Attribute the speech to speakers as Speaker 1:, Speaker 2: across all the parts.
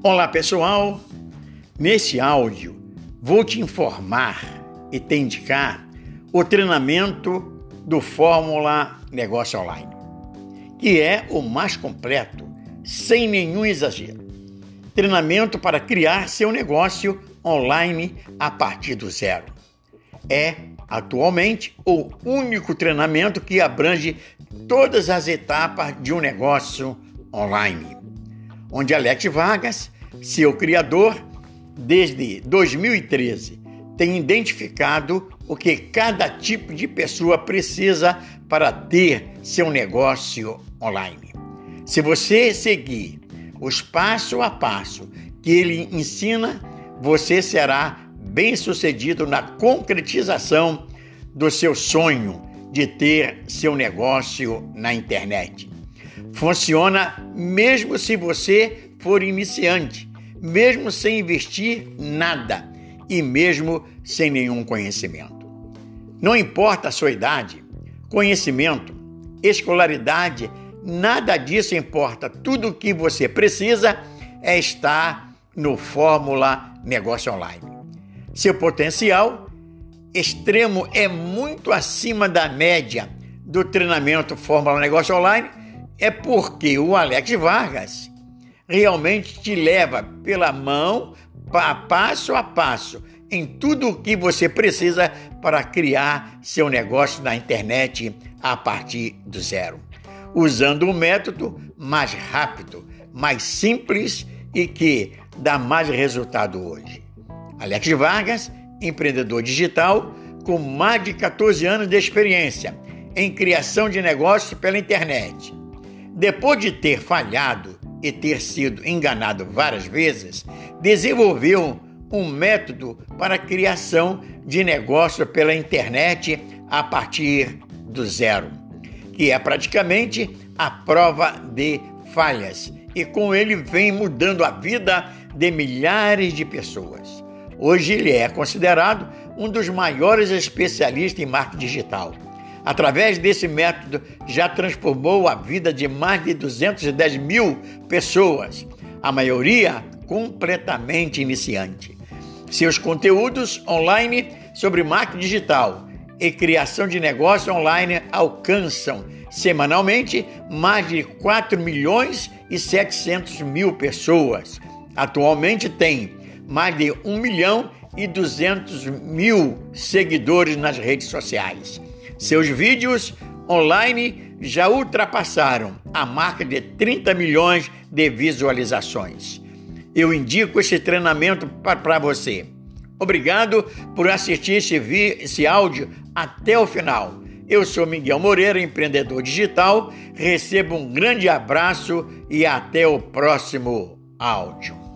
Speaker 1: Olá pessoal, neste áudio vou te informar e te indicar o treinamento do Fórmula Negócio Online, que é o mais completo, sem nenhum exagero. Treinamento para criar seu negócio online a partir do zero. É atualmente o único treinamento que abrange todas as etapas de um negócio online onde Alex Vargas, seu criador, desde 2013, tem identificado o que cada tipo de pessoa precisa para ter seu negócio online. Se você seguir os passo a passo que ele ensina, você será bem-sucedido na concretização do seu sonho de ter seu negócio na internet. Funciona mesmo se você for iniciante, mesmo sem investir nada e mesmo sem nenhum conhecimento. Não importa a sua idade, conhecimento, escolaridade, nada disso importa. Tudo o que você precisa é estar no Fórmula Negócio Online. Seu potencial extremo é muito acima da média do treinamento Fórmula Negócio Online é porque o Alex Vargas realmente te leva pela mão, passo a passo, em tudo o que você precisa para criar seu negócio na internet a partir do zero, usando um método mais rápido, mais simples e que dá mais resultado hoje. Alex Vargas, empreendedor digital com mais de 14 anos de experiência em criação de negócios pela internet depois de ter falhado e ter sido enganado várias vezes, desenvolveu um método para a criação de negócio pela internet a partir do zero, que é praticamente a prova de falhas, e com ele vem mudando a vida de milhares de pessoas. Hoje ele é considerado um dos maiores especialistas em marketing digital Através desse método, já transformou a vida de mais de 210 mil pessoas, a maioria completamente iniciante. Seus conteúdos online sobre marketing digital e criação de negócio online alcançam semanalmente mais de 4 milhões e 700 mil pessoas. Atualmente tem mais de 1 milhão e 200 mil seguidores nas redes sociais. Seus vídeos online já ultrapassaram a marca de 30 milhões de visualizações. Eu indico esse treinamento para você. Obrigado por assistir esse, esse áudio até o final. Eu sou Miguel Moreira, empreendedor digital. Receba um grande abraço e até o próximo áudio.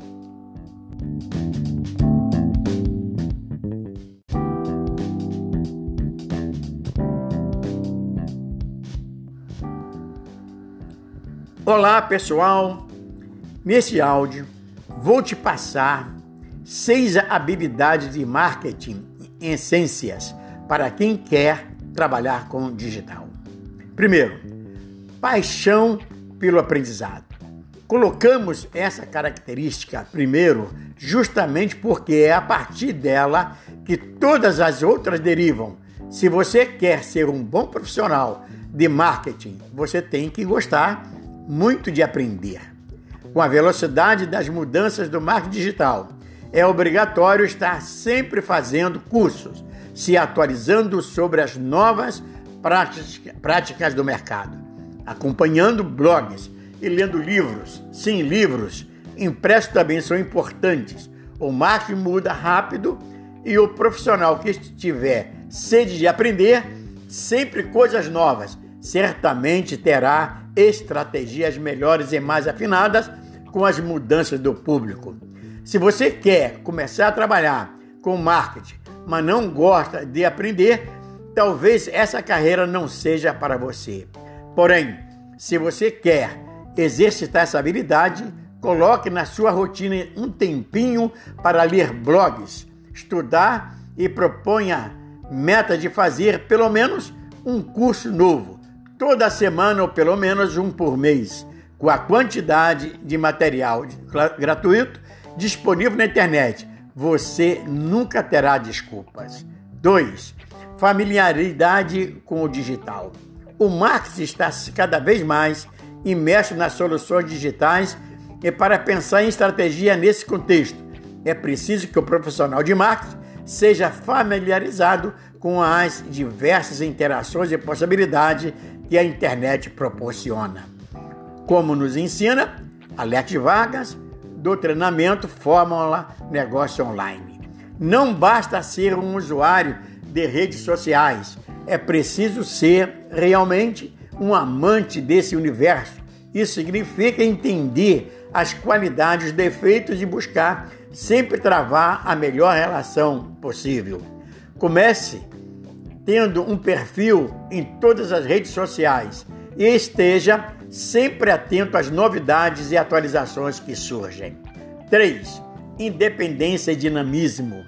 Speaker 1: Olá pessoal, nesse áudio vou te passar seis habilidades de marketing essências para quem quer trabalhar com digital. Primeiro, paixão pelo aprendizado. Colocamos essa característica primeiro justamente porque é a partir dela que todas as outras derivam. Se você quer ser um bom profissional de marketing, você tem que gostar muito de aprender. Com a velocidade das mudanças do marketing digital, é obrigatório estar sempre fazendo cursos, se atualizando sobre as novas práticas do mercado, acompanhando blogs e lendo livros. Sim, livros impressos também são importantes. O marketing muda rápido e o profissional que tiver sede de aprender sempre coisas novas, certamente terá estratégias melhores e mais afinadas com as mudanças do público. Se você quer começar a trabalhar com marketing, mas não gosta de aprender, talvez essa carreira não seja para você. Porém, se você quer exercitar essa habilidade, coloque na sua rotina um tempinho para ler blogs, estudar e proponha meta de fazer pelo menos um curso novo toda semana ou pelo menos um por mês. com a quantidade de material gratuito disponível na internet, você nunca terá desculpas. 2. Familiaridade com o digital. O marketing está cada vez mais imerso nas soluções digitais e para pensar em estratégia nesse contexto, é preciso que o profissional de marketing seja familiarizado com as diversas interações e possibilidades que a internet proporciona. Como nos ensina Alex Vargas, do treinamento Fórmula Negócio Online. Não basta ser um usuário de redes sociais, é preciso ser realmente um amante desse universo. Isso significa entender as qualidades, os defeitos e buscar sempre travar a melhor relação possível. Comece tendo um perfil em todas as redes sociais e esteja sempre atento às novidades e atualizações que surgem. 3. Independência e dinamismo.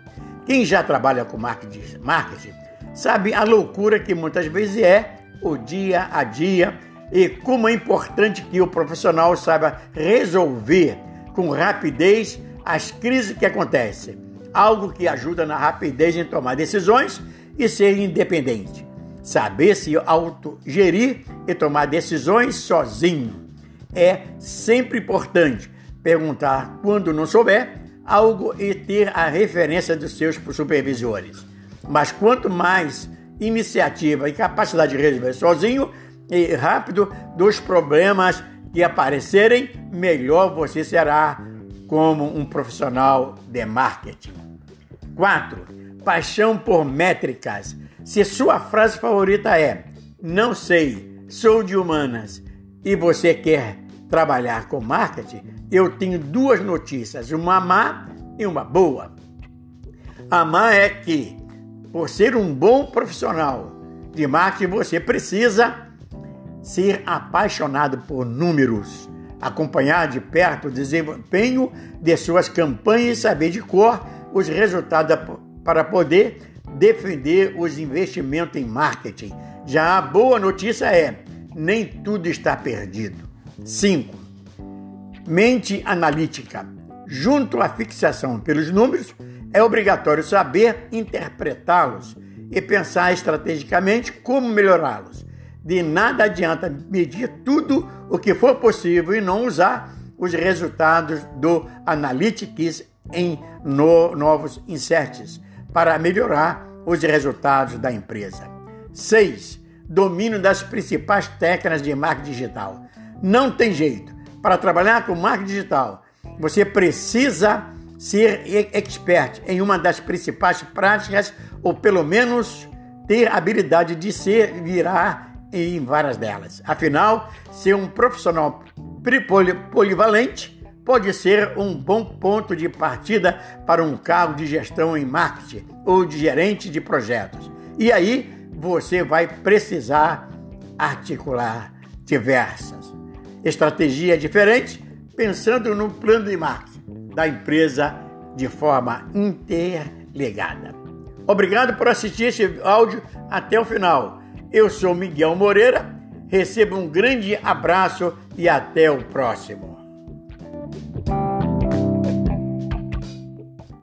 Speaker 1: Quem já trabalha com marketing, sabe a loucura que muitas vezes é o dia a dia e como é importante que o profissional saiba resolver com rapidez as crises que acontecem. Algo que ajuda na rapidez em tomar decisões e ser independente. Saber se autogerir e tomar decisões sozinho. É sempre importante perguntar quando não souber algo e ter a referência dos seus supervisores. Mas quanto mais iniciativa e capacidade de resolver sozinho e rápido dos problemas que aparecerem, melhor você será como um profissional de marketing. 4. Paixão por métricas. Se sua frase favorita é não sei, sou de humanas e você quer trabalhar com marketing, eu tenho duas notícias, uma má e uma boa. A má é que, por ser um bom profissional de marketing, você precisa ser apaixonado por números, acompanhar de perto o desempenho de suas campanhas e saber de cor os resultados para poder defender os investimentos em marketing. Já a boa notícia é: nem tudo está perdido. 5. Mente analítica. Junto à fixação pelos números, é obrigatório saber interpretá-los e pensar estrategicamente como melhorá-los. De nada adianta medir tudo o que for possível e não usar os resultados do Analytics em no, novos inserts para melhorar os resultados da empresa. 6. Domínio das principais técnicas de marketing digital. Não tem jeito. Para trabalhar com marketing digital, você precisa ser expert em uma das principais práticas ou pelo menos ter habilidade de ser virar em várias delas. Afinal, ser um profissional polivalente pode ser um bom ponto de partida para um cargo de gestão em marketing ou de gerente de projetos. E aí você vai precisar articular diversas estratégias diferentes, pensando no plano de marketing da empresa de forma interligada. Obrigado por assistir este áudio até o final. Eu sou Miguel Moreira, receba um grande abraço e até o próximo.